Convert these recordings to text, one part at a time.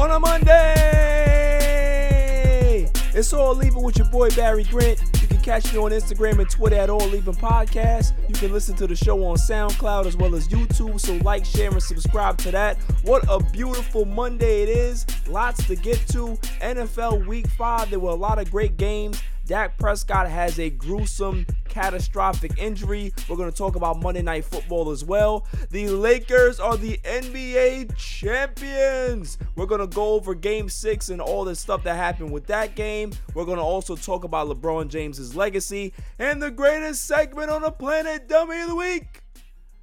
On a Monday, it's all even with your boy Barry Grant. You can catch me on Instagram and Twitter at All Even Podcast. You can listen to the show on SoundCloud as well as YouTube. So like, share, and subscribe to that. What a beautiful Monday it is. Lots to get to. NFL Week Five. There were a lot of great games. Dak Prescott has a gruesome, catastrophic injury. We're going to talk about Monday Night Football as well. The Lakers are the NBA champions. We're going to go over game six and all the stuff that happened with that game. We're going to also talk about LeBron James's legacy and the greatest segment on the planet, Dummy of the Week.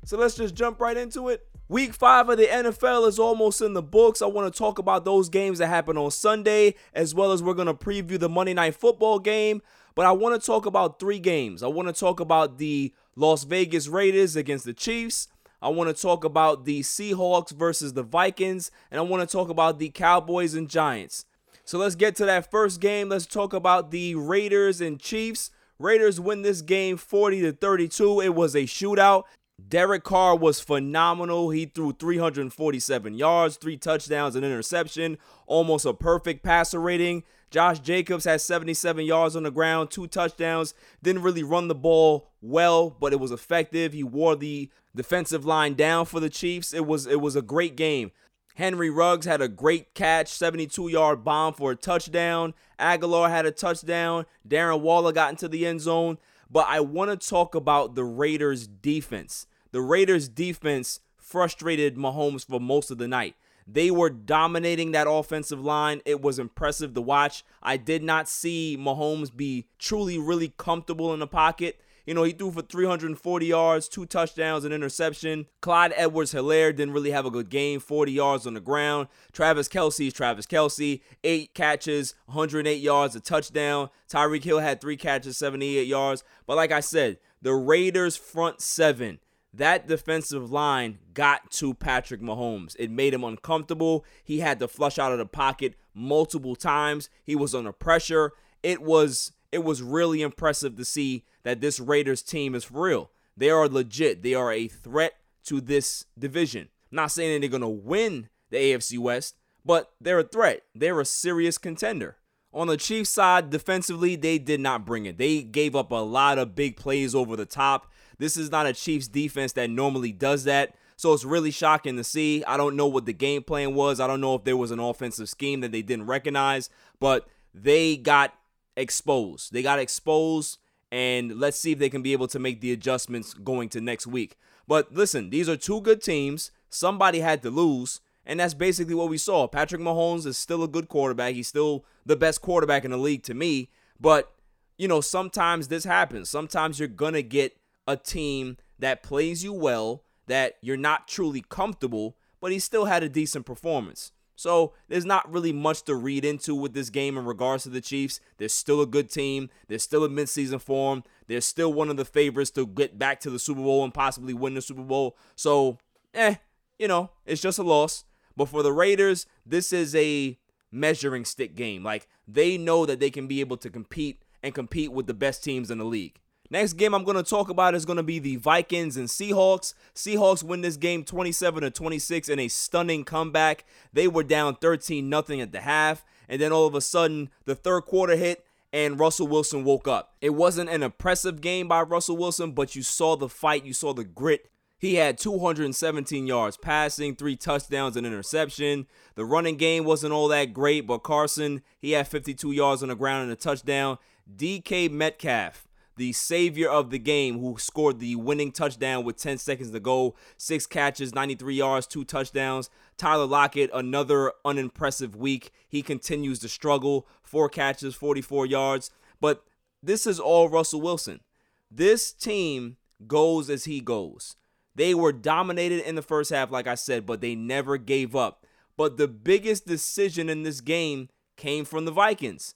So let's just jump right into it. Week five of the NFL is almost in the books. I want to talk about those games that happened on Sunday, as well as we're going to preview the Monday Night Football game. But I want to talk about three games. I want to talk about the Las Vegas Raiders against the Chiefs. I want to talk about the Seahawks versus the Vikings. And I want to talk about the Cowboys and Giants. So let's get to that first game. Let's talk about the Raiders and Chiefs. Raiders win this game 40 to 32. It was a shootout. Derek Carr was phenomenal. He threw 347 yards, three touchdowns, an interception, almost a perfect passer rating. Josh Jacobs had 77 yards on the ground, two touchdowns. Didn't really run the ball well, but it was effective. He wore the defensive line down for the Chiefs. It was it was a great game. Henry Ruggs had a great catch, 72 yard bomb for a touchdown. Agholor had a touchdown. Darren Waller got into the end zone. But I want to talk about the Raiders' defense. The Raiders' defense frustrated Mahomes for most of the night. They were dominating that offensive line. It was impressive to watch. I did not see Mahomes be truly, really comfortable in the pocket. You know, he threw for 340 yards, two touchdowns, an interception. Clyde Edwards Helaire didn't really have a good game, 40 yards on the ground. Travis Kelce's Travis Kelce, eight catches, 108 yards, a touchdown. Tyreek Hill had three catches, 78 yards. But like I said, the Raiders' front seven, that defensive line got to Patrick Mahomes. It made him uncomfortable. He had to flush out of the pocket multiple times. He was under pressure. It was it was really impressive to see that this Raiders team is for real. They are legit. They are a threat to this division. I'm not saying that they're going to win the AFC West, but they're a threat. They're a serious contender. On the Chiefs side, defensively, they did not bring it. They gave up a lot of big plays over the top. This is not a Chiefs defense that normally does that. So it's really shocking to see. I don't know what the game plan was. I don't know if there was an offensive scheme that they didn't recognize, but they got exposed. They got exposed, and let's see if they can be able to make the adjustments going to next week. But listen, these are two good teams. Somebody had to lose, and that's basically what we saw. Patrick Mahomes is still a good quarterback. He's still the best quarterback in the league to me, but you know, sometimes this happens. Sometimes you're going to get a team that plays you well, that you're not truly comfortable, but he still had a decent performance. So there's not really much to read into with this game in regards to the Chiefs. They're still a good team. They're still in midseason form. They're still one of the favorites to get back to the Super Bowl and possibly win the Super Bowl. So, eh, you know, it's just a loss. But for the Raiders, this is a measuring stick game. Like they know that they can be able to compete and compete with the best teams in the league. Next game I'm going to talk about is going to be the Vikings and Seahawks. Seahawks win this game 27 to 26 in a stunning comeback. They were down 13 nothing at the half, and then all of a sudden the third quarter hit and Russell Wilson woke up. It wasn't an impressive game by Russell Wilson, but you saw the fight, you saw the grit. He had 217 yards passing, three touchdowns, and interception. The running game wasn't all that great, but Carson, he had 52 yards on the ground and a touchdown. DK Metcalf, the savior of the game, who scored the winning touchdown with 10 seconds to go, six catches, 93 yards, two touchdowns. Tyler Lockett, another unimpressive week. He continues to struggle, four catches, 44 yards. But this is all Russell Wilson. This team goes as he goes. They were dominated in the first half, like I said, but they never gave up. But the biggest decision in this game came from the Vikings.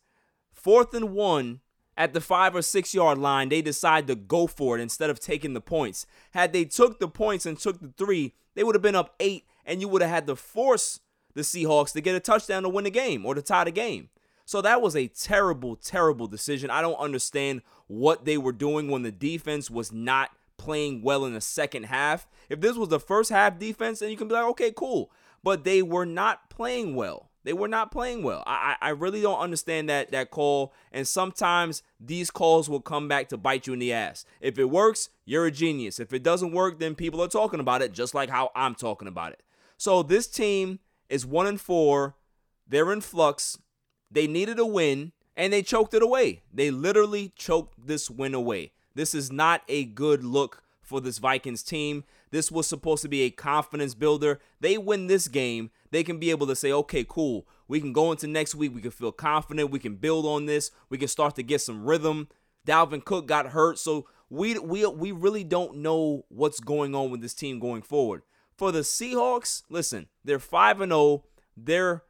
Fourth and one at the five or six yard line, they decide to go for it instead of taking the points. Had they took the points and took the three, they would have been up eight, and you would have had to force the Seahawks to get a touchdown to win the game or to tie the game. So that was a terrible, terrible decision. I don't understand what they were doing when the defense was not playing well in the second half. If this was the first half defense, then you can be like, okay, cool. But they were not playing well. They were not playing well. I, I really don't understand that that call. And sometimes these calls will come back to bite you in the ass. If it works, you're a genius. If it doesn't work, then people are talking about it, just like how I'm talking about it. So this team is one and four. They're in flux. They needed a win, and they choked it away. They literally choked this win away. This is not a good look for this Vikings team. This was supposed to be a confidence builder. They win this game, they can be able to say, okay, cool. We can go into next week. We can feel confident. We can build on this. We can start to get some rhythm. Dalvin Cook got hurt, so we we we really don't know what's going on with this team going forward. For the Seahawks, listen, they're 5 and 0. They're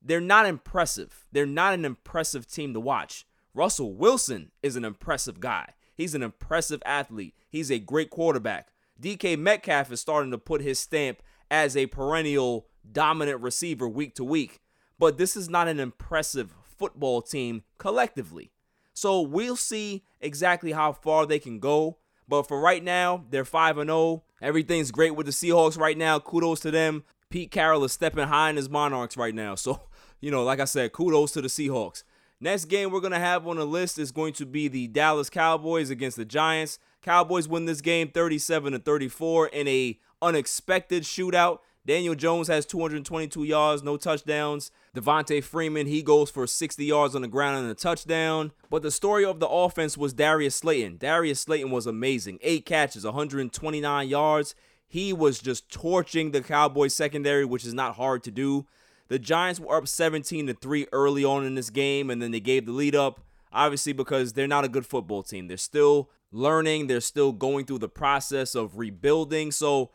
they're not impressive. They're not an impressive team to watch. Russell Wilson is an impressive guy. He's an impressive athlete. He's a great quarterback. DK Metcalf is starting to put his stamp as a perennial dominant receiver week to week. But this is not an impressive football team collectively. So we'll see exactly how far they can go. But for right now, they're 5 0. Everything's great with the Seahawks right now. Kudos to them. Pete Carroll is stepping high in his Monarchs right now. So, you know, like I said, kudos to the Seahawks. Next game we're going to have on the list is going to be the Dallas Cowboys against the Giants. Cowboys win this game 37 to 34 in a unexpected shootout. Daniel Jones has 222 yards, no touchdowns. Devonta Freeman, he goes for 60 yards on the ground and a touchdown. But the story of the offense was Darius Slayton. Darius Slayton was amazing. Eight catches, 129 yards. He was just torching the Cowboys secondary, which is not hard to do. The Giants were up 17 to 3 early on in this game, and then they gave the lead up, obviously, because they're not a good football team. They're still learning, they're still going through the process of rebuilding. So,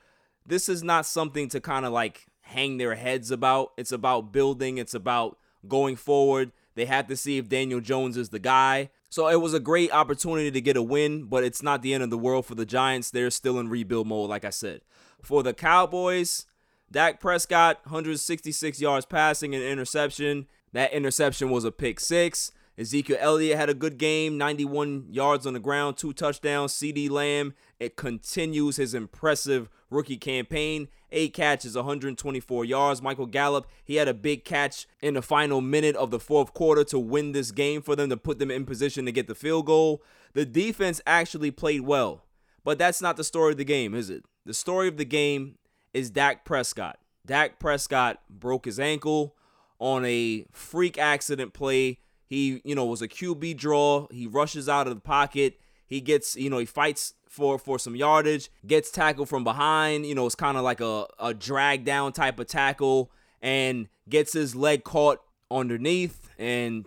this is not something to kind of like hang their heads about. It's about building, it's about going forward. They have to see if Daniel Jones is the guy. So it was a great opportunity to get a win, but it's not the end of the world for the Giants. They're still in rebuild mode, like I said. For the Cowboys, Dak Prescott, 166 yards passing and interception. That interception was a pick six. Ezekiel Elliott had a good game, 91 yards on the ground, two touchdowns. CeeDee Lamb, it continues his impressive rookie campaign. Eight catches, 124 yards. Michael Gallup, he had a big catch in the final minute of the fourth quarter to win this game for them, to put them in position to get the field goal. The defense actually played well, but that's not the story of the game, is it? The story of the game is Dak Prescott. Dak Prescott broke his ankle on a freak accident play. He, you know, was a QB draw. He rushes out of the pocket. He gets, you know, he fights for for some yardage, gets tackled from behind. You know, it's kind of like a, a drag down type of tackle and gets his leg caught underneath and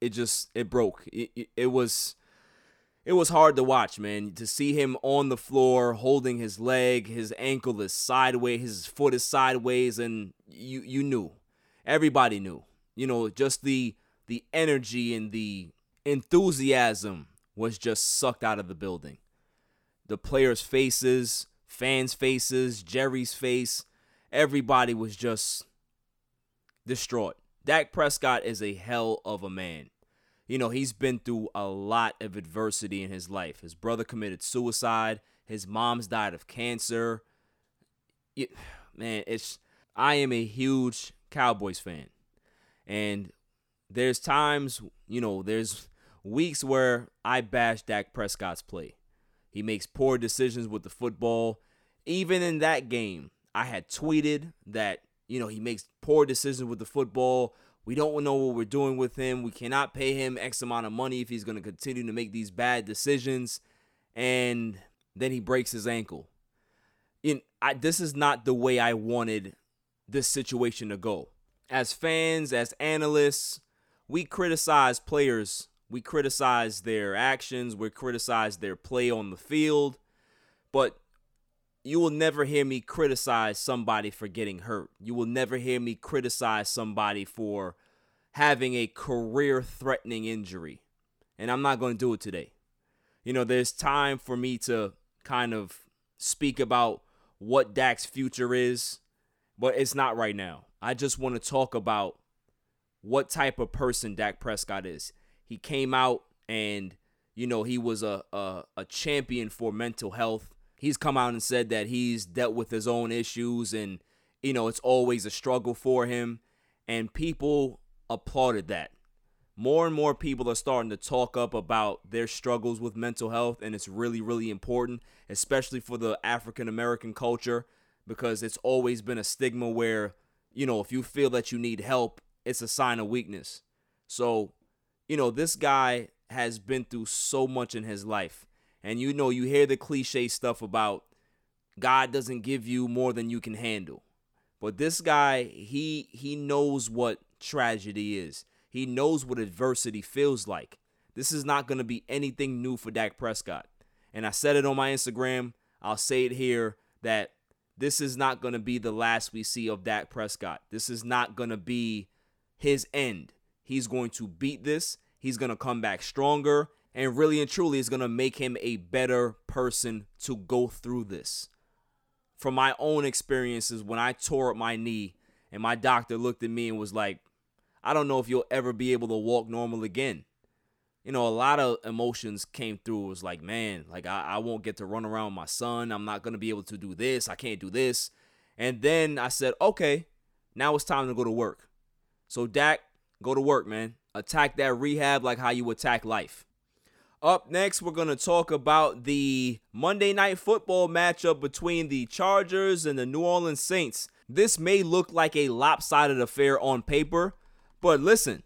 it just it broke. It, it, it was it was hard to watch, man. To see him on the floor holding his leg, his ankle is sideways, his foot is sideways, and you you knew, everybody knew. You know, just the the energy and the enthusiasm was just sucked out of the building. The players' faces, fans' faces, Jerry's face, everybody was just distraught. Dak Prescott is a hell of a man you know, he's been through a lot of adversity in his life. His brother committed suicide, his mom's died of cancer. It, man, it's I am a huge Cowboys fan. And there's times, you know, there's weeks where I bash Dak Prescott's play. He makes poor decisions with the football. Even in that game, I had tweeted that, you know, he makes poor decisions with the football. We don't know what we're doing with him. We cannot pay him X amount of money if he's going to continue to make these bad decisions. And then he breaks his ankle. In, I, this is not the way I wanted this situation to go. As fans, as analysts, we criticize players. We criticize their actions. We criticize their play on the field. But you will never hear me criticize somebody for getting hurt. You will never hear me criticize somebody for having a career threatening injury. And I'm not going to do it today. You know, there's time for me to kind of speak about what Dak's future is, but it's not right now. I just want to talk about what type of person Dak Prescott is. He came out and, you know, he was a, a, a champion for mental health. He's come out and said that he's dealt with his own issues and you know it's always a struggle for him. And people applauded that. More and more people are starting to talk up about their struggles with mental health and it's really really important especially for the African American culture because it's always been a stigma where you know if you feel that you need help it's a sign of weakness so you know this guy has been through so much in his life and you know, you hear the cliche stuff about God doesn't give you more than you can handle. But this guy, he he knows what tragedy is. He knows what adversity feels like. This is not going to be anything new for Dak Prescott. And I said it on my Instagram. I'll say it here that this is not going to be the last we see of Dak Prescott. This is not going to be his end. He's going to beat this. He's going to come back stronger and really and truly is going to make him a better person to go through this. From my own experiences, when I tore up my knee and my doctor looked at me and was like, I don't know if you'll ever be able to walk normal again. You know, a lot of emotions came through. It was like, man, like I, I won't get to run around my son. I'm not going to be able to do this. I can't do this. And then I said, okay, now it's time to go to work. So, Dak, go to work, man. Attack that rehab like how you attack life. Up next, we're going to talk about the Monday Night Football matchup between the Chargers and the New Orleans Saints. This may look like a lopsided affair on paper, but listen,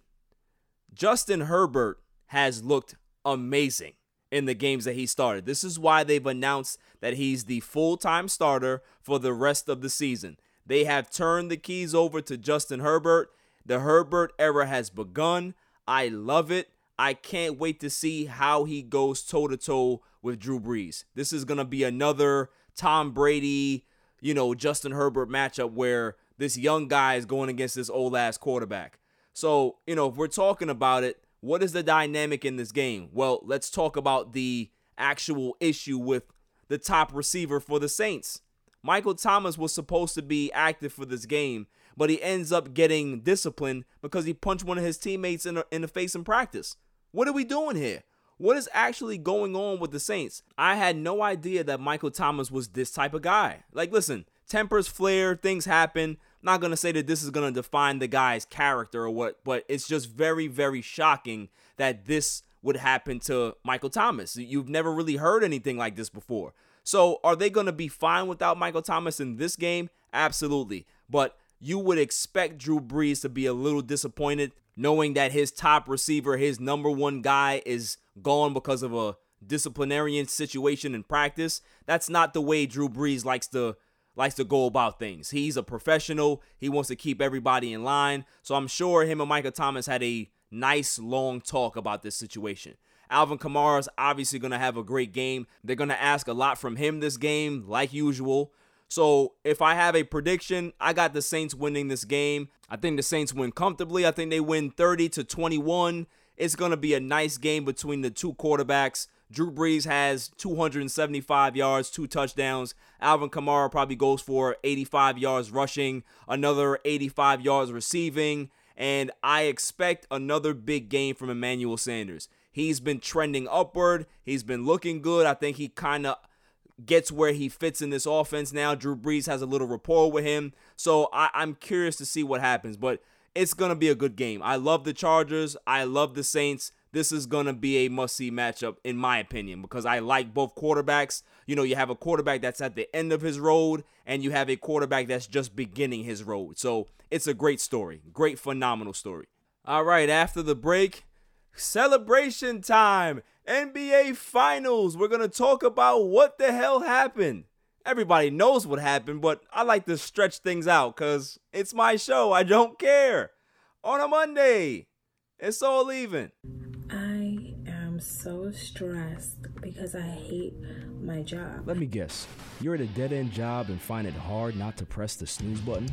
Justin Herbert has looked amazing in the games that he started. This is why they've announced that he's the full time starter for the rest of the season. They have turned the keys over to Justin Herbert. The Herbert era has begun. I love it. I can't wait to see how he goes toe to toe with Drew Brees. This is going to be another Tom Brady, you know, Justin Herbert matchup where this young guy is going against this old ass quarterback. So, you know, if we're talking about it, what is the dynamic in this game? Well, let's talk about the actual issue with the top receiver for the Saints. Michael Thomas was supposed to be active for this game, but he ends up getting disciplined because he punched one of his teammates in, in the face in practice. What are we doing here? What is actually going on with the Saints? I had no idea that Michael Thomas was this type of guy. Like, listen, tempers flare, things happen. Not to say that this is to define the guy's character or what, but it's just very, very shocking that this would happen to Michael Thomas. You've never really heard anything like this before. So, are they going to be fine without Michael Thomas in this game? Absolutely. But you would expect Drew Brees to be a little disappointed knowing that his top receiver, his number one guy, is gone because of a disciplinarian situation in practice. That's not the way Drew Brees likes to likes to go about things. He's a professional. He wants to keep everybody in line. So I'm sure him and Michael Thomas had a nice long talk about this situation. Alvin Kamara is obviously going to have a great game. They're going to ask a lot from him this game, like usual. So if I have a prediction, I got the Saints winning this game. I think the Saints win comfortably. I think they win 30 to 21. It's going to be a nice game between the two quarterbacks. Drew Brees has 275 yards, two touchdowns. Alvin Kamara probably goes for 85 yards rushing, another 85 yards receiving, and I expect another big game from Emmanuel Sanders. He's been trending upward. He's been looking good. I think he kind of gets where he fits in this offense now. Drew Brees has a little rapport with him. So I, I'm curious to see what happens. But it's going to be a good game. I love the Chargers. I love the Saints. this is going to be a must see matchup, in my opinion, because I like both quarterbacks. You know, you have a quarterback that's at the end of his road, and you have a quarterback that's just beginning his road. So it's a great story. Great, phenomenal story. All right, after the break, celebration time. NBA Finals. We're going to talk about what the hell happened. Everybody knows what happened, but I like to stretch things out because it's my show. I don't care. On a Monday, it's all even. So stressed because I hate my job. Let me guess. You're at a dead end job and find it hard not to press the snooze button?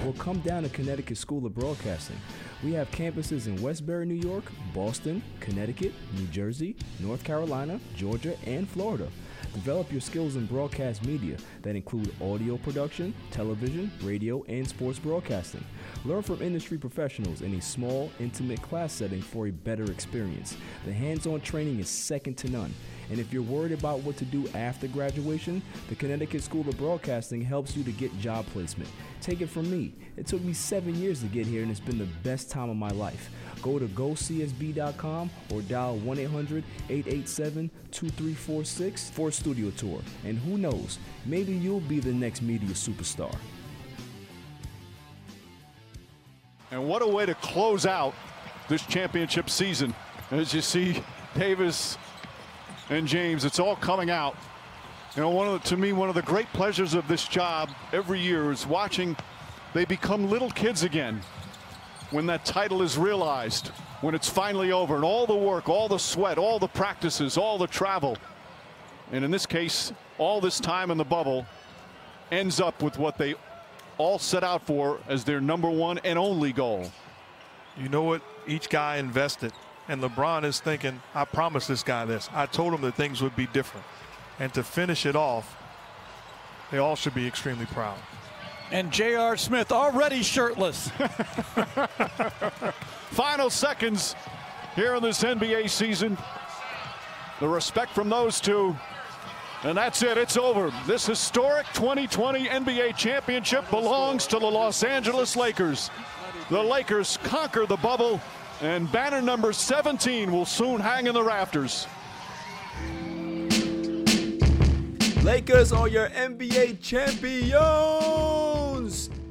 Well, come down to Connecticut School of Broadcasting. We have campuses in Westbury, New York, Boston, Connecticut, New Jersey, North Carolina, Georgia, and Florida. Develop your skills in broadcast media that include audio production, television, radio, and sports broadcasting. Learn from industry professionals in a small, intimate class setting for a better experience. The hands on training is second to none. And if you're worried about what to do after graduation, the Connecticut School of Broadcasting helps you to get job placement. Take it from me. It took me seven years to get here, and it's been the best time of my life. Go to gocsb.com or dial 1 800 887 2346 for a studio tour. And who knows, maybe you'll be the next media superstar. And what a way to close out this championship season. As you see, Davis and James, it's all coming out. You know, one of the, to me, one of the great pleasures of this job every year is watching they become little kids again when that title is realized, when it's finally over, and all the work, all the sweat, all the practices, all the travel, and in this case, all this time in the bubble ends up with what they all set out for as their number one and only goal. You know what? Each guy invested. And LeBron is thinking, I promised this guy this. I told him that things would be different. And to finish it off, they all should be extremely proud. And J.R. Smith already shirtless. Final seconds here in this NBA season. The respect from those two. And that's it. It's over. This historic 2020 NBA championship belongs to the Los Angeles Lakers. The Lakers conquer the bubble, and banner number 17 will soon hang in the rafters. Lakers are your NBA champions.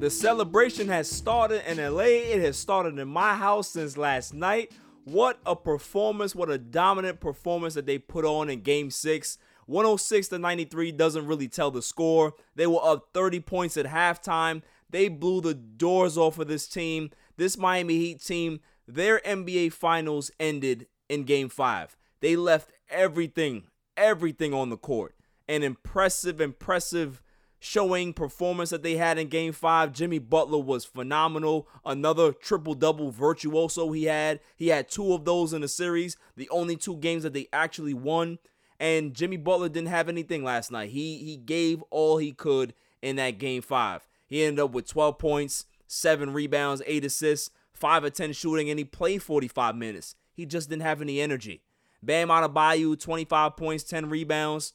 The celebration has started in LA. It has started in my house since last night. What a performance. What a dominant performance that they put on in game six. 106 to 93 doesn't really tell the score. They were up 30 points at halftime. They blew the doors off of this team. This Miami Heat team, their NBA finals ended in game five. They left everything, everything on the court. An impressive, impressive showing performance that they had in game five. Jimmy Butler was phenomenal. Another triple double virtuoso he had. He had two of those in the series, the only two games that they actually won. And Jimmy Butler didn't have anything last night. He he gave all he could in that game five. He ended up with 12 points, seven rebounds, eight assists, five of 10 shooting, and he played 45 minutes. He just didn't have any energy. Bam Adebayo, 25 points, 10 rebounds.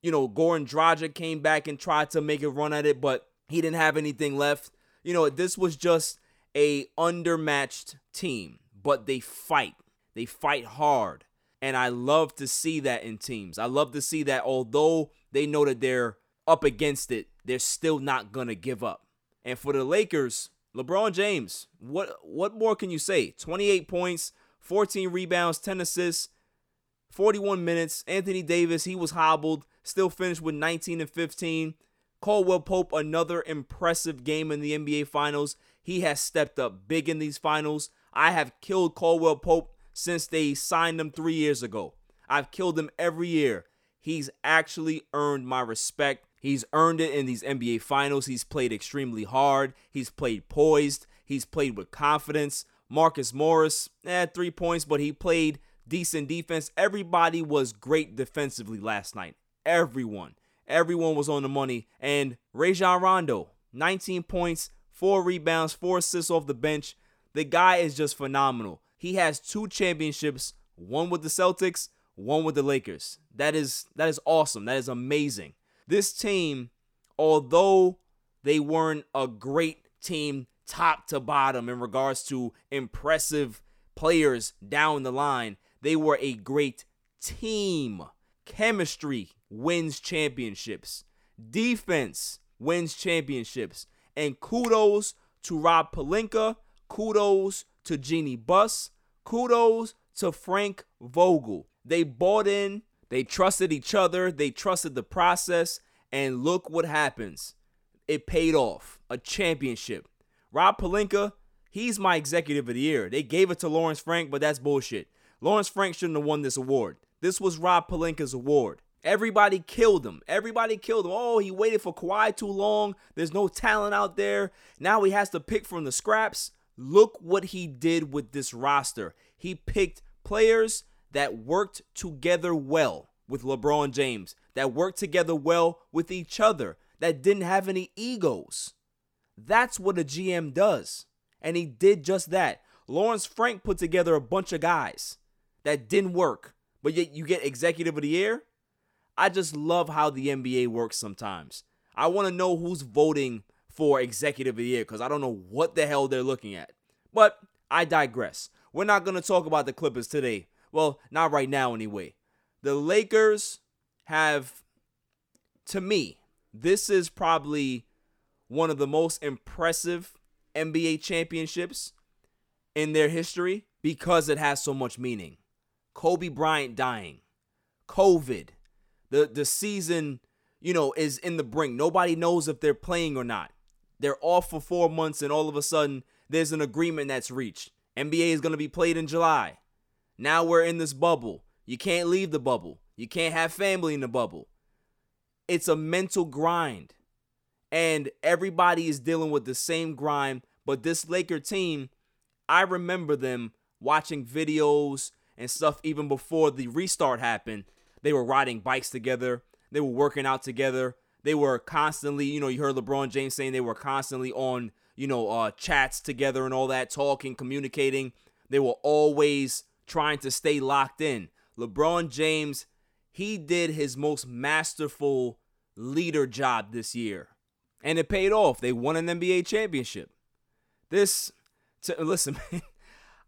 You know, Goran Dragic came back and tried to make a run at it, but he didn't have anything left. You know, this was just a undermatched team, but they fight. They fight hard. And I love to see that in teams. I love to see that although they know that they're up against it, they're still not going to give up. And for the Lakers, LeBron James, what what more can you say? 28 points, 14 rebounds, 10 assists, 41 minutes. Anthony Davis, he was hobbled, still finished with 19 and 15. Caldwell Pope, another impressive game in the NBA Finals. He has stepped up big in these finals. I have killed Caldwell Pope since they signed him three years ago. I've killed him every year. He's actually earned my respect. He's earned it in these NBA Finals. He's played extremely hard. He's played poised. He's played with confidence. Marcus Morris, eh, three points, but he played decent defense. Everybody was great defensively last night. Everyone. Everyone was on the money. And Rajon Rondo, 19 points, four rebounds, four assists off the bench. The guy is just phenomenal. He has two championships, one with the Celtics, one with the Lakers. That is that is awesome. That is amazing. This team, although they weren't a great team top to bottom in regards to impressive players down the line, They were a great team. Chemistry wins championships. Defense wins championships. And kudos to Rob Pelinka. Kudos to Jeanie Buss. Kudos to Frank Vogel. They bought in, they trusted each other, they trusted the process, and look what happens. It paid off. A championship. Rob Pelinka, he's my executive of the year. They gave it to Lawrence Frank, but that's bullshit. Lawrence Frank shouldn't have won this award. This was Rob Pelinka's award. Everybody killed him. Everybody killed him. Oh, he waited for Kawhi too long. There's no talent out there. Now he has to pick from the scraps. Look what he did with this roster. He picked players that worked together well with LeBron James, that worked together well with each other, that didn't have any egos. That's what a GM does. And he did just that. Lawrence Frank put together a bunch of guys that didn't work, but yet you get executive of the year. I just love how the NBA works sometimes. I want to know who's voting for executive of the year because I don't know what the hell they're looking at. But I digress. We're not going to talk about the Clippers today. Well, not right now, anyway. The Lakers have, to me, this is probably one of the most impressive NBA championships in their history because it has so much meaning. Kobe Bryant dying, COVID, the the season, you know, is in the brink. Nobody knows if they're playing or not. They're off for 4 months and all of a sudden there's an agreement that's reached. NBA is going to be played in July. Now we're in this bubble. You can't leave the bubble. You can't have family in the bubble. It's a mental grind. And everybody is dealing with the same grind. But this Laker team, I remember them watching videos and stuff even before the restart happened. They were riding bikes together. They were working out together. They were constantly, you know, you heard LeBron James saying they were constantly on, you know, uh, chats together and all that, talking, communicating. They were always trying to stay locked in. LeBron James, he did his most masterful leader job this year. And it paid off. They won an NBA championship. This to, listen, man,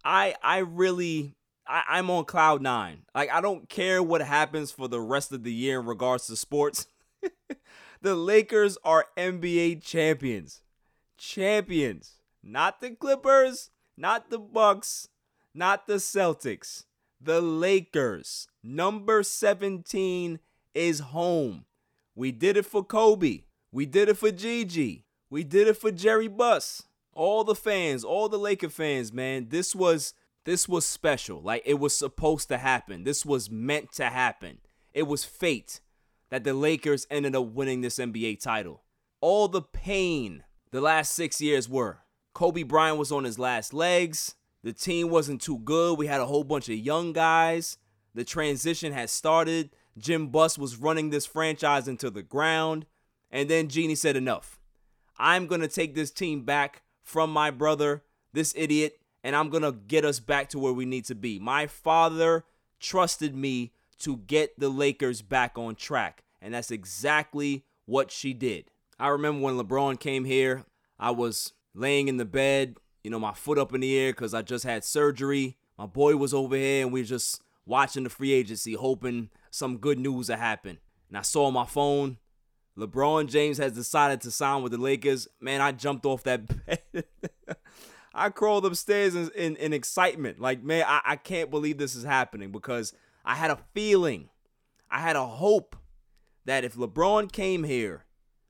I I really I, I'm on cloud nine. Like I don't care what happens for the rest of the year in regards to sports. the Lakers are NBA champions. Champions. Not the Clippers, not the Bucks, not the Celtics. The Lakers. Number 17 is home. We did it for Kobe. We did it for Gigi. We did it for Jerry Buss. All the fans, all the Laker fans, man. This was this was special. Like it was supposed to happen. This was meant to happen. It was fate that the Lakers ended up winning this NBA title. All the pain the last 6 years were. Kobe Bryant was on his last legs. The team wasn't too good. We had a whole bunch of young guys. The transition had started. Jim Buss was running this franchise into the ground. And then Jeanie said, Enough. I'm going to take this team back from my brother, this idiot, and I'm going to get us back to where we need to be. My father trusted me to get the Lakers back on track. And that's exactly what she did. I remember when LeBron came here, I was laying in the bed, you know, my foot up in the air because I just had surgery. My boy was over here, and we were just watching the free agency, hoping some good news would happen. And I saw on my phone, LeBron James has decided to sign with the Lakers. Man, I jumped off that bed. I crawled upstairs in, in, in, excitement. Like, man, I, I can't believe this is happening because I had a feeling, I had a hope that if LeBron came here,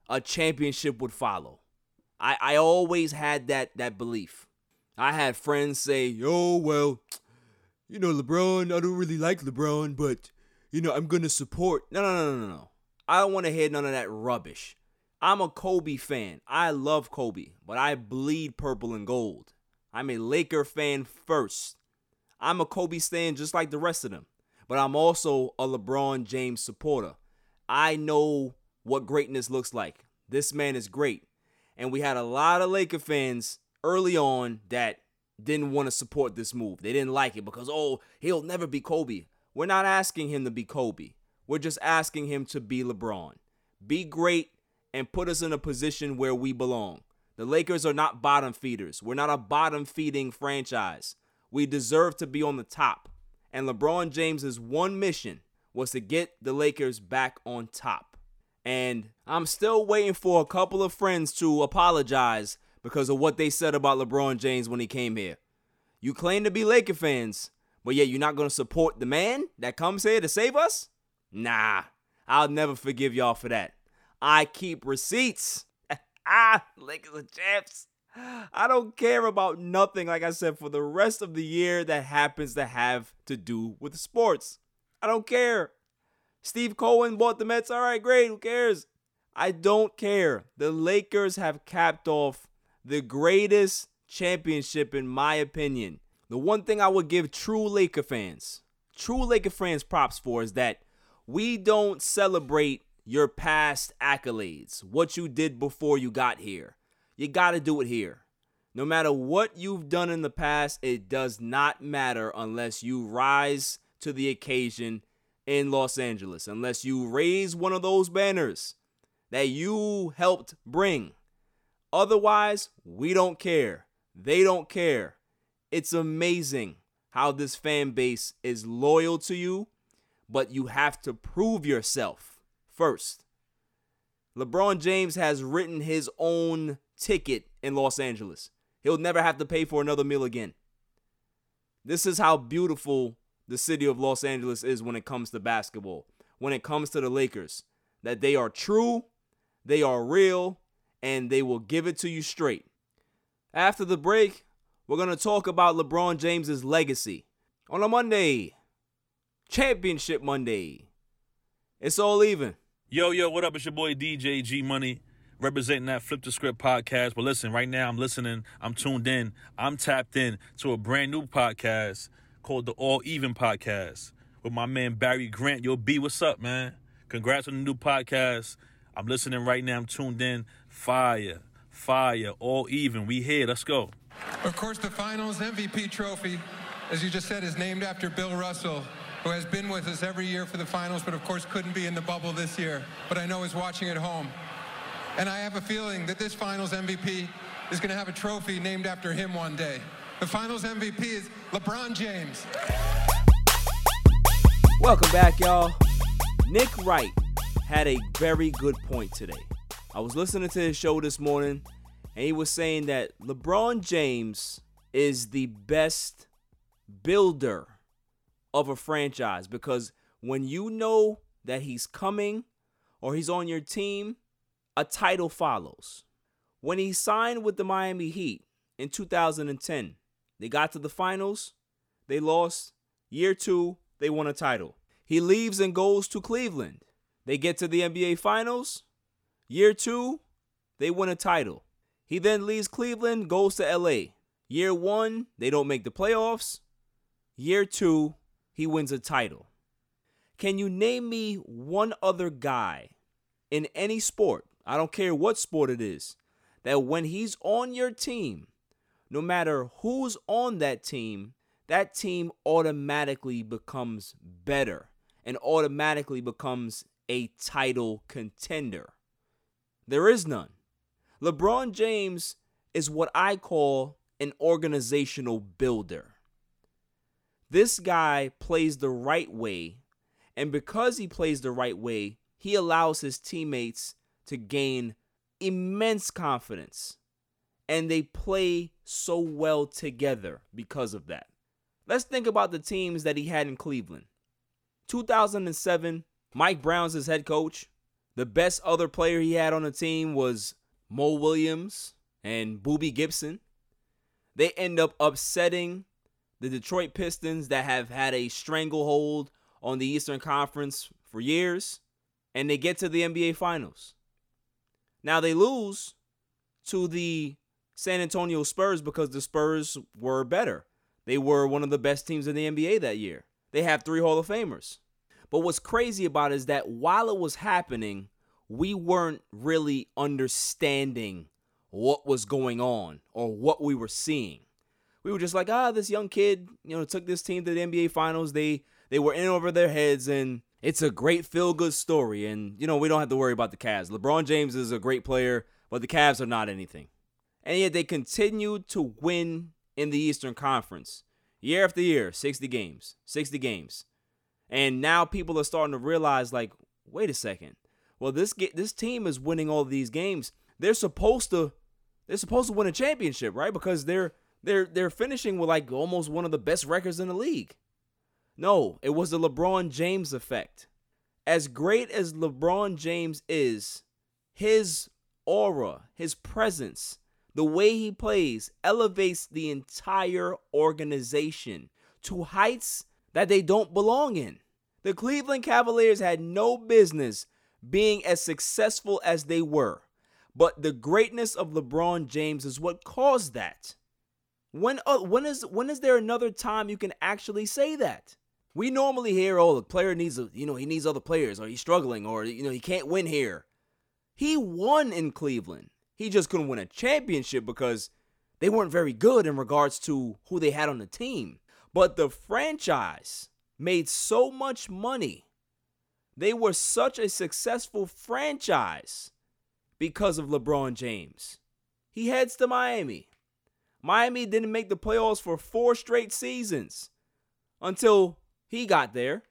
a championship would follow. I, I always had that that belief. I had friends say, "Oh well, you know LeBron. I don't really like LeBron, but you know I'm gonna support." No, no, no, no, no. I don't want to hear none of that rubbish. I'm a Kobe fan. I love Kobe, but I bleed purple and gold. I'm a Laker fan first. I'm a Kobe stan just like the rest of them, but I'm also a LeBron James supporter. I know what greatness looks like. This man is great. And we had a lot of Laker fans early on that didn't want to support this move. They didn't like it because, oh, he'll never be Kobe. We're not asking him to be Kobe. We're just asking him to be LeBron. Be great and put us in a position where we belong. The Lakers are not bottom feeders. We're not a bottom feeding franchise. We deserve to be on the top. And LeBron James's one mission was to get the Lakers back on top. And I'm still waiting for a couple of friends to apologize because of what they said about LeBron James when he came here. You claim to be Laker fans, but yet you're not going to support the man that comes here to save us? Nah, I'll never forgive y'all for that. I keep receipts. ah, Lakers are champs. I don't care about nothing, like I said, for the rest of the year that happens to have to do with sports. I don't care. Steve Cohen bought the Mets. All right, great. Who cares? I don't care. The Lakers have capped off the greatest championship, in my opinion. The one thing I would give true Laker fans, true Laker fans props for is that we don't celebrate your past accolades, what you did before you got here. You got to do it here. No matter what you've done in the past, it does not matter unless you rise to the occasion in Los Angeles, unless you raise one of those banners that you helped bring. Otherwise, we don't care. They don't care. It's amazing how this fan base is loyal to you, but you have to prove yourself first. LeBron James has written his own ticket in Los Angeles. He'll never have to pay for another meal again. This is how beautiful the city of Los Angeles is when it comes to basketball, when it comes to the Lakers. That they are true, they are real, and they will give it to you straight. After the break, we're going to talk about LeBron James's legacy on a Monday, Championship Monday. It's all even. Yo, yo, what up? It's your boy DJ G Money representing that Flip the Script podcast. But listen, right now I'm listening, I'm tuned in, I'm tapped in to a brand new podcast called the All Even Podcast with my man Barry Grant. Yo, B, what's up, man? Congrats on the new podcast. I'm listening right now, I'm tuned in. Fire, fire, all even. We here, let's go. Of course, the finals MVP trophy, as you just said, is named after Bill Russell who has been with us every year for the finals, but of course couldn't be in the bubble this year, but I know is watching at home. And I have a feeling that this finals MVP is going to have a trophy named after him one day. The finals MVP is LeBron James. Welcome back, y'all. Nick Wright had a very good point today. I was listening to his show this morning, and he was saying that LeBron James is the best builder of a franchise because when you know that he's coming or he's on your team, a title follows. When he signed with the Miami Heat in 2010, they got to the finals, they lost. Year two, they won a title. He leaves and goes to Cleveland. They get to the NBA Finals. Year two, they win a title. He then leaves Cleveland, goes to LA. Year one, they don't make the playoffs. Year two, he wins a title. Can you name me one other guy in any sport, I don't care what sport it is, that when he's on your team, no matter who's on that team, that team automatically becomes better and automatically becomes a title contender? There is none. LeBron James is what I call an organizational builder. This guy plays the right way, and because he plays the right way, he allows his teammates to gain immense confidence. And they play so well together because of that. Let's think about the teams that he had in Cleveland. 2007, Mike Brown's his head coach. The best other player he had on the team was Mo Williams and Boobie Gibson. They end up upsetting the Detroit Pistons that have had a stranglehold on the Eastern Conference for years, and they get to the NBA Finals. Now they lose to the San Antonio Spurs because the Spurs were better. They were one of the best teams in the NBA that year. They have three Hall of Famers. But what's crazy about it is that while it was happening, we weren't really understanding what was going on or what we were seeing we were just like, ah, this young kid, you know, took this team to the NBA Finals. They they were in over their heads, and it's a great feel good story. And you know, we don't have to worry about the Cavs. LeBron James is a great player, but the Cavs are not anything. And yet they continued to win in the Eastern Conference. Year after year, 60 games, 60 games. And now people are starting to realize like, wait a second. Well, this this team is winning all these games. They're supposed to they're supposed to win a championship, right? Because they're they're they're finishing with like almost one of the best records in the league. No, it was the LeBron James effect. As great as LeBron James is, his aura, his presence, the way he plays elevates the entire organization to heights that they don't belong in. The Cleveland Cavaliers had no business being as successful as they were, but the greatness of LeBron James is what caused that. When uh, when is when is there another time you can actually say that? We normally hear, "Oh, the player needs, a, you know, he needs other players, or he's struggling, or you know, he can't win here." He won in Cleveland. He just couldn't win a championship because they weren't very good in regards to who they had on the team. But the franchise made so much money. They were such a successful franchise because of LeBron James. He heads to Miami. Miami didn't make the playoffs for four straight seasons until he got there.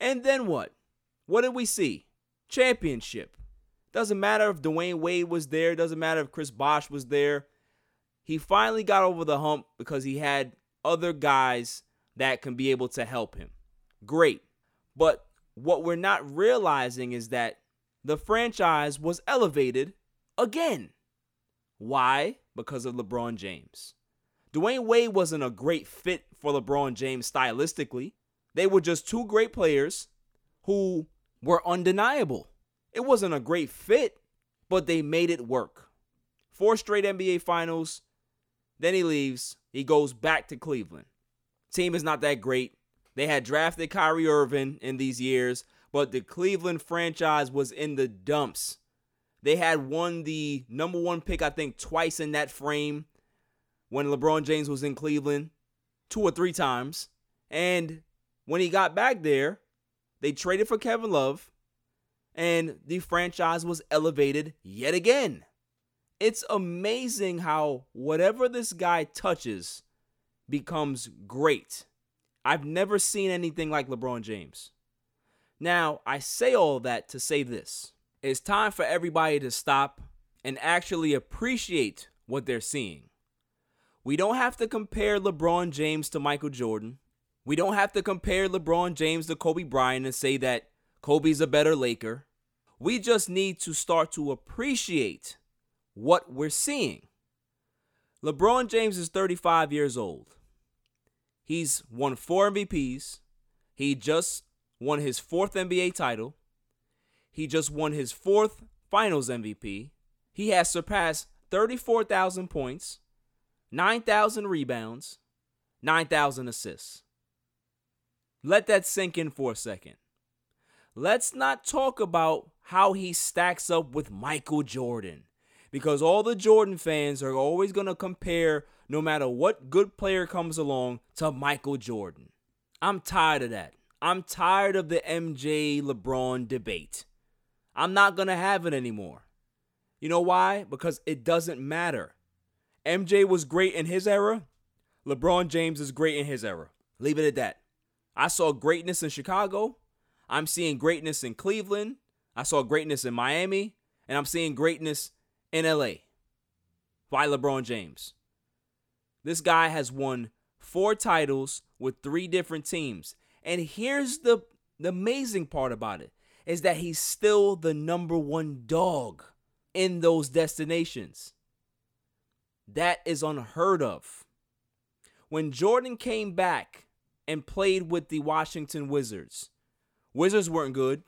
And then what? What did we see? Championship. Doesn't matter if Dwyane Wade was there, doesn't matter if Chris Bosh was there. He finally got over the hump because he had other guys that can be able to help him. Great. But what we're not realizing is that the franchise was elevated again. Why? Because of LeBron James. Dwyane Wade wasn't a great fit for LeBron James stylistically. They were just two great players who were undeniable. It wasn't a great fit, but they made it work. Four straight NBA finals. Then he leaves. He goes back to Cleveland. Team is not that great. They had drafted Kyrie Irving in these years, but the Cleveland franchise was in the dumps. They had won the number one pick, I think, twice in that frame when LeBron James was in Cleveland, two or three times. And when he got back there, they traded for Kevin Love and the franchise was elevated yet again. It's amazing how whatever this guy touches becomes great. I've never seen anything like LeBron James. Now, I say all that to say this. It's time for everybody to stop and actually appreciate what they're seeing. We don't have to compare LeBron James to Michael Jordan. We don't have to compare LeBron James to Kobe Bryant and say that Kobe's a better Laker. We just need to start to appreciate what we're seeing. LeBron James is 35 years old. He's won four MVPs. He just won his fourth NBA title. He just won his fourth finals MVP. He has surpassed 34,000 points, 9,000 rebounds, 9,000 assists. Let that sink in for a second let's not talk about how he stacks up with Michael Jordan. Because all the Jordan fans are always going to compare, no matter what good player comes along, to Michael Jordan. I'm tired of that. I'm tired of the MJ LeBron debate. I'm not going to have it anymore. You know why? Because it doesn't matter. MJ was great in his era. LeBron James is great in his era. Leave it at that. I saw greatness in Chicago. I'm seeing greatness in Cleveland. I saw greatness in Miami. And I'm seeing greatness in LA by LeBron James. This guy has won four titles with three different teams. And here's the, the amazing part about it is that he's still the number one dog in those destinations. That is unheard of. When Jordan came back and played with the Washington Wizards, Wizards weren't good.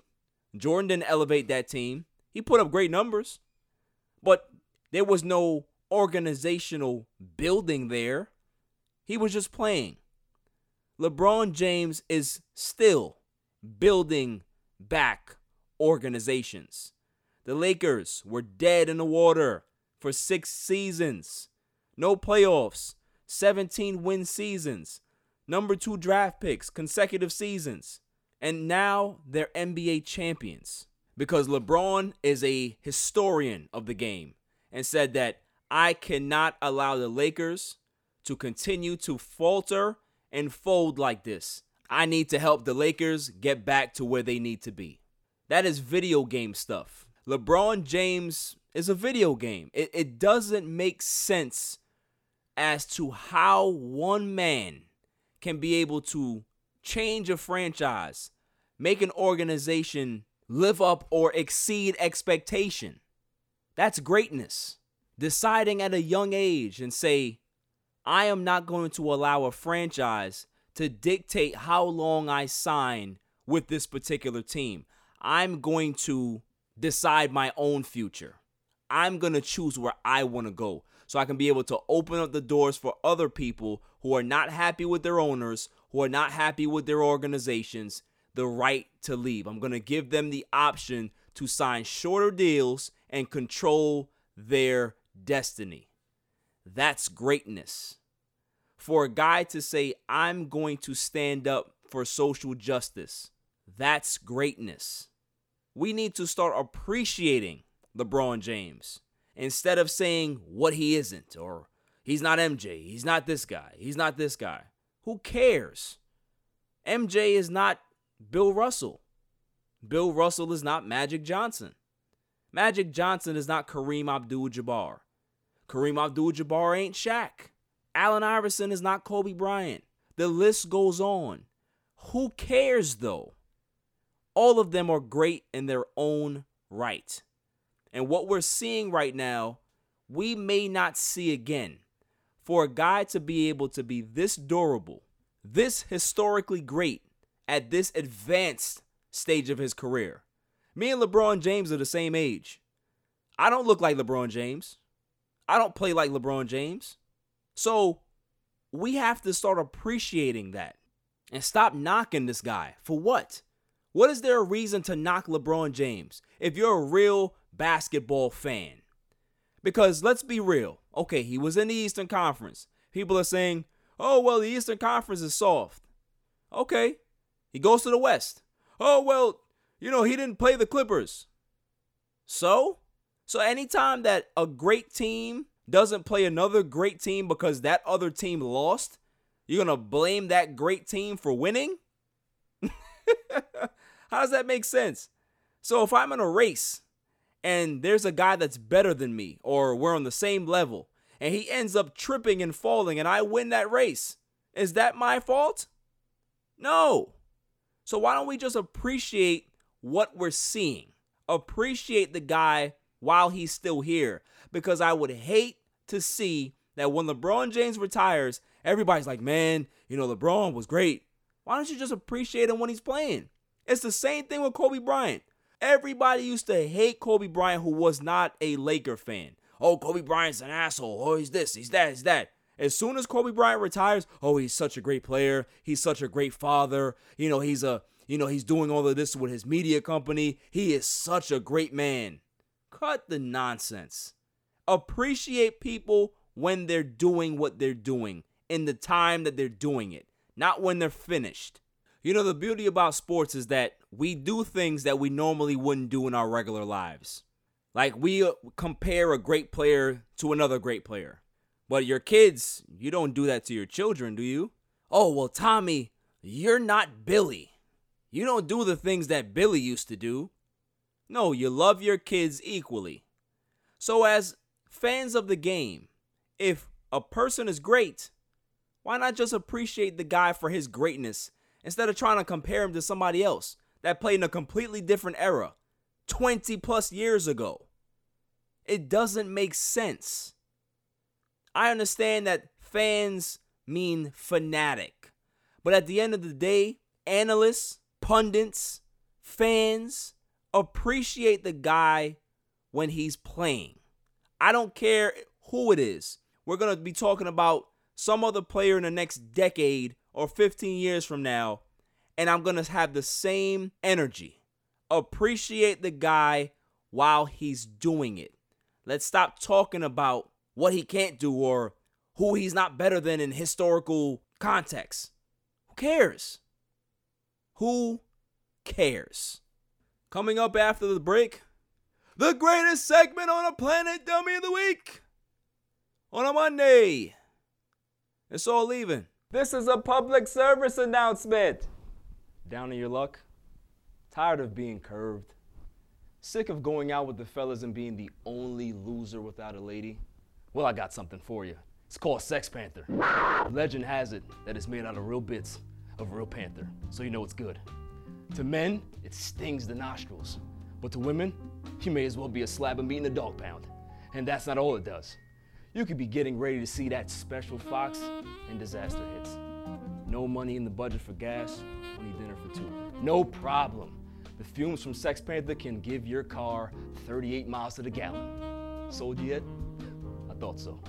Jordan didn't elevate that team. He put up great numbers, but there was no organizational building there. He was just playing. LeBron James is still building back organizations. The Lakers were dead in the water for six seasons. No playoffs, 17 win seasons, number two draft picks, consecutive seasons. And now they're NBA champions because LeBron is a historian of the game and said that I cannot allow the Lakers to continue to falter and fold like this. I need to help the Lakers get back to where they need to be. That is video game stuff. LeBron James is a video game. It, it doesn't make sense as to how one man can be able to change a franchise, make an organization live up or exceed expectation. That's greatness. Deciding at a young age and say, I am not going to allow a franchise to dictate how long I sign with this particular team. I'm going to decide my own future. I'm going to choose where I want to go so I can be able to open up the doors for other people who are not happy with their owners, who are not happy with their organizations, the right to leave. I'm going to give them the option to sign shorter deals and control their destiny. That's greatness. For a guy to say, I'm going to stand up for social justice, that's greatness. We need to start appreciating LeBron James instead of saying what he isn't or he's not MJ, he's not this guy, he's not this guy. Who cares? MJ is not Bill Russell. Bill Russell is not Magic Johnson. Magic Johnson is not Kareem Abdul Jabbar. Kareem Abdul Jabbar ain't Shaq. Allen Iverson is not Kobe Bryant. The list goes on. Who cares though? All of them are great in their own right. And what we're seeing right now, we may not see again. For a guy to be able to be this durable, this historically great at this advanced stage of his career. Me and LeBron James are the same age. I don't look like LeBron James. I don't play like LeBron James. So we have to start appreciating that and stop knocking this guy. For what? What is there a reason to knock LeBron James if you're a real basketball fan? Because let's be real. Okay, he was in the Eastern Conference. People are saying, oh, well, the Eastern Conference is soft. Okay. He goes to the West. Oh, well, you know, he didn't play the Clippers. So? So anytime that a great team doesn't play another great team because that other team lost, you're going to blame that great team for winning? How does that make sense? So if I'm in a race and there's a guy that's better than me or we're on the same level and he ends up tripping and falling and I win that race, is that my fault? No. So why don't we just appreciate what we're seeing? Appreciate the guy while he's still here because I would hate to see that when LeBron James retires, everybody's like, man, you know, LeBron was great. Why don't you just appreciate him when he's playing? It's the same thing with Kobe Bryant. Everybody used to hate Kobe Bryant who was not a Laker fan. Oh, Kobe Bryant's an asshole. Oh, he's this, he's that, he's that. As soon as Kobe Bryant retires, oh, he's such a great player. He's such a great father. You know, he's a, you know, he's doing all of this with his media company. He is such a great man. Cut the nonsense. Appreciate people when they're doing what they're doing in the time that they're doing it, not when they're finished. You know, the beauty about sports is that we do things that we normally wouldn't do in our regular lives. Like we uh, compare a great player to another great player. But your kids, you don't do that to your children, do you? Oh, well, Tommy, you're not Billy. You don't do the things that Billy used to do. No, you love your kids equally. So, as fans of the game, if a person is great, why not just appreciate the guy for his greatness instead of trying to compare him to somebody else that played in a completely different era 20 plus years ago? It doesn't make sense. I understand that fans mean fanatic, but at the end of the day, analysts, pundits, fans appreciate the guy when he's playing. I don't care who it is. We're going to be talking about some other player in the next decade or 15 years from now, and I'm going to have the same energy. Appreciate the guy while he's doing it. Let's stop talking about what he can't do or who he's not better than in historical context. Who cares? Who cares? Coming up after the break, the greatest segment on the planet, Dummy of the Week. On a Monday. It's All Even. This is a public service announcement. Down in your luck? Tired of being curved? Sick of going out with the fellas and being the only loser without a lady? Well, I got something for you. It's called Sex Panther. Legend has it that it's made out of real bits of real panther, so you know it's good. To men, it stings the nostrils. But to women, you may as well be a slab of meat in a dog pound. And that's not all it does. You could be getting ready to see that special fox and disaster hits. No money in the budget for gas, only dinner for two. No problem. The fumes from Sex Panther can give your car 38 miles to the gallon. Sold yet? I thought so.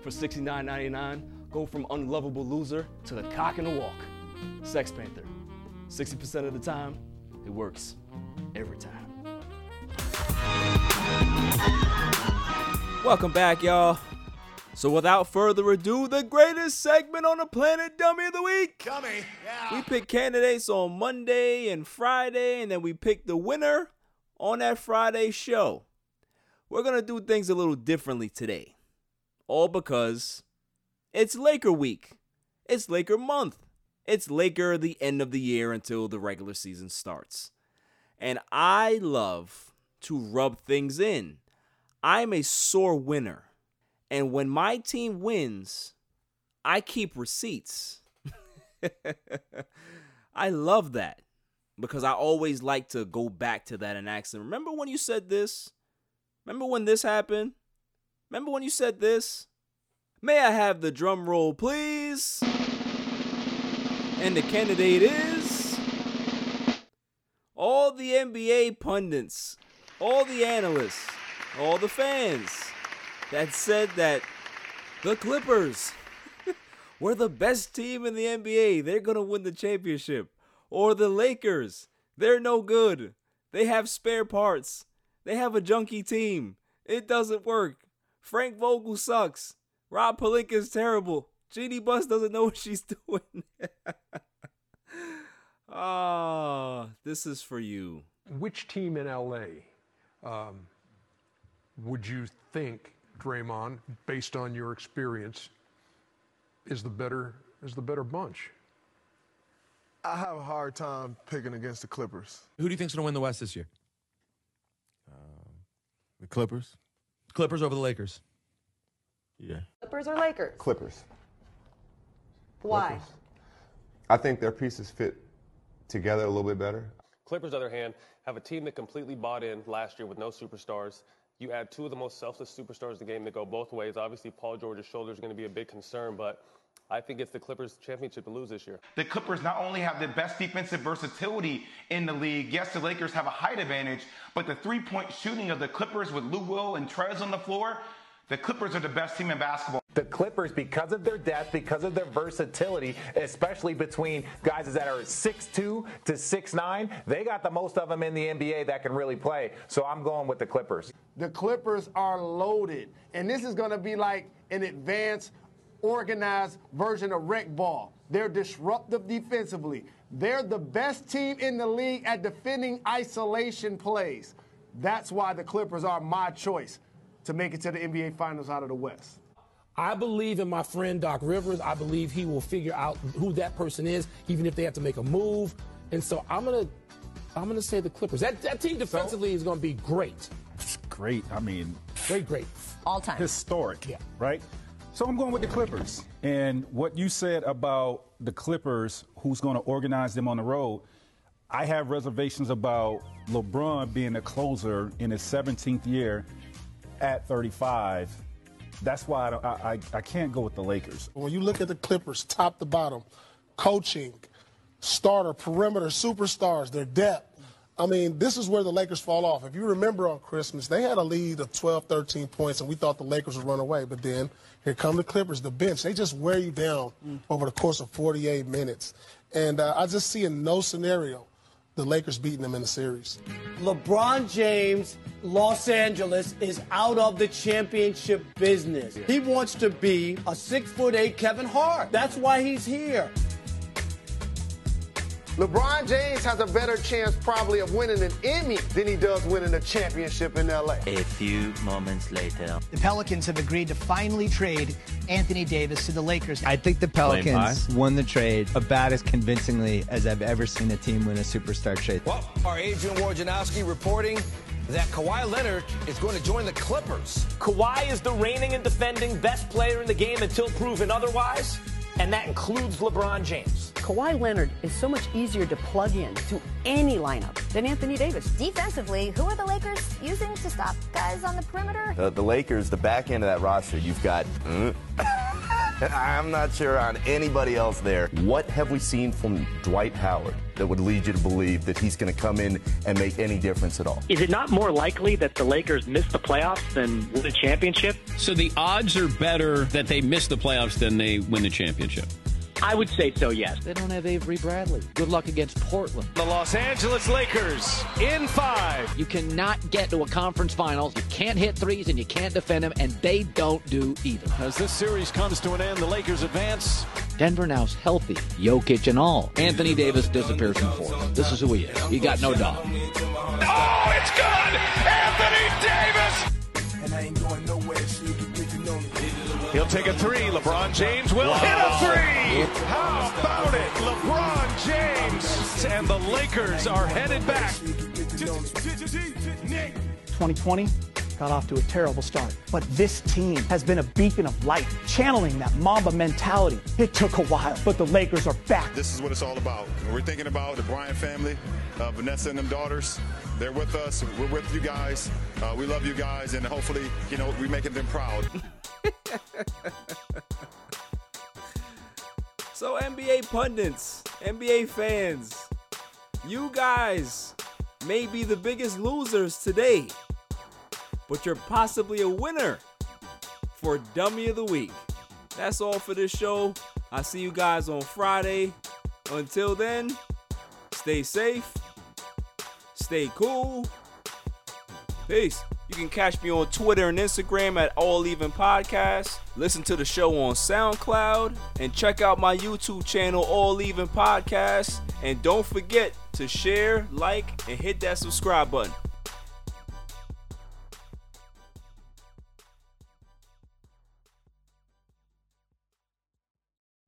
For $69.99, go from unlovable loser to the cock in the walk. Sex Panther. 60% of the time, it works. Every time. Welcome back, y'all. So without further ado, the greatest segment on the planet, Dummy of the Week. Dummy, yeah. We pick candidates on Monday and Friday, and then we pick the winner on that Friday show. We're gonna do things a little differently today. All because it's Laker week. It's Laker month. It's Laker the end of the year until the regular season starts. And I love to rub things in. I'm a sore winner. And when my team wins, I keep receipts. I love that because I always like to go back to that and ask them, remember when you said this? Remember when this happened? Remember when you said this? May I have the drum roll, please? And the candidate is all the NBA pundits, all the analysts, all the fans that said that the Clippers were the best team in the NBA. They're going to win the championship. Or the Lakers. They're no good. They have spare parts. They have a junky team. It doesn't work. Frank Vogel sucks. Rob Pelinka is terrible. Jeanie Buss doesn't know what she's doing. Ah, oh, this is for you. Which team in LA um, would you think Draymond, based on your experience, is the better is the better bunch? I have a hard time picking against the Clippers. Who do you think's going to win the West this year? Um, the Clippers. Clippers over the Lakers. Yeah. Clippers or Lakers? Clippers. Why? Clippers. I think their pieces fit together a little bit better. Clippers, on the other hand, have a team that completely bought in last year with no superstars. You add two of the most selfless superstars in the game that go both ways. Obviously, Paul George's shoulder is going to be a big concern, but I think it's the Clippers' championship to lose this year. The Clippers not only have the best defensive versatility in the league, yes, the Lakers have a height advantage, but the three point shooting of the Clippers with Lou Will and Trez on the floor, the Clippers are the best team in basketball. The Clippers, because of their depth, because of their versatility, especially between guys that are 6'2 to 6'9, they got the most of them in the NBA that can really play. So I'm going with the Clippers. The Clippers are loaded. And this is going to be like an advanced, organized version of rec ball. They're disruptive defensively. They're the best team in the league at defending isolation plays. That's why the Clippers are my choice to make it to the NBA Finals out of the West. I believe in my friend Doc Rivers. I believe he will figure out who that person is, even if they have to make a move. And so I'm gonna, I'm gonna say the Clippers. That that team defensively so, is gonna be great. Great. I mean, great, great. All time. Historic. Yeah. Right. So I'm going with the Clippers. And what you said about the Clippers, who's going to organize them on the road, I have reservations about LeBron being a closer in his 17th year at 35. That's why I, I, I can't go with the Lakers. When you look at the Clippers, top to bottom, coaching, starter, perimeter, superstars, their depth, I mean, this is where the Lakers fall off. If you remember on Christmas, they had a lead of 12, 13 points, and we thought the Lakers would run away. But then here come the Clippers, the bench. They just wear you down mm. over the course of 48 minutes. And uh, I just see in no scenario the Lakers beating them in the series. LeBron James, Los Angeles, is out of the championship business. He wants to be a six foot eight Kevin Hart. That's why he's here. LeBron James has a better chance probably of winning an Emmy than he does winning a championship in LA. A few moments later. The Pelicans have agreed to finally trade Anthony Davis to the Lakers. I think the Pelicans won the trade about as convincingly as I've ever seen a team win a superstar trade. Well, our Adrian Wojnarowski reporting that Kawhi Leonard is going to join the Clippers. Kawhi is the reigning and defending best player in the game until proven otherwise, and that includes LeBron James. Kawhi Leonard is so much easier to plug in to any lineup than Anthony Davis. Defensively, who are the Lakers using to stop guys on the perimeter? The, the Lakers, the back end of that roster, you've got. mm, I'm not sure on anybody else there. What have we seen from Dwight Howard that would lead you to believe that he's going to come in and make any difference at all? Is it not more likely that the Lakers miss the playoffs than win a championship? So the odds are better that they miss the playoffs than they win the championship. I would say so, yes. They don't have Avery Bradley. Good luck against Portland. The Los Angeles Lakers in five. You cannot get to a conference finals. You can't hit threes and you can't defend them, and they don't do either. As this series comes to an end, the Lakers advance. Denver now's healthy, Jokic and all. Anthony Davis disappears from four. This is who he is. He got no dog. Oh, it's good! He'll take a three. LeBron James will hit a three. How about it? LeBron James and the Lakers are headed back. 2020 got off to a terrible start, but this team has been a beacon of light, channeling that Mamba mentality. It took a while, but the Lakers are back. This is what it's all about. We're thinking about the Bryant family, uh, Vanessa and them daughters. They're with us. We're with you guys. Uh, we love you guys, and hopefully, you know, we're making them proud. So, NBA pundits, NBA fans, you guys may be the biggest losers today, but you're possibly a winner for Dummy of the Week. That's all for this show. I'll see you guys on Friday. Until then, stay safe, stay cool. Peace. You can catch me on Twitter and Instagram at All Even Podcast. Listen to the show on SoundCloud and check out my YouTube channel, All Even Podcast. And don't forget to share, like, and hit that subscribe button.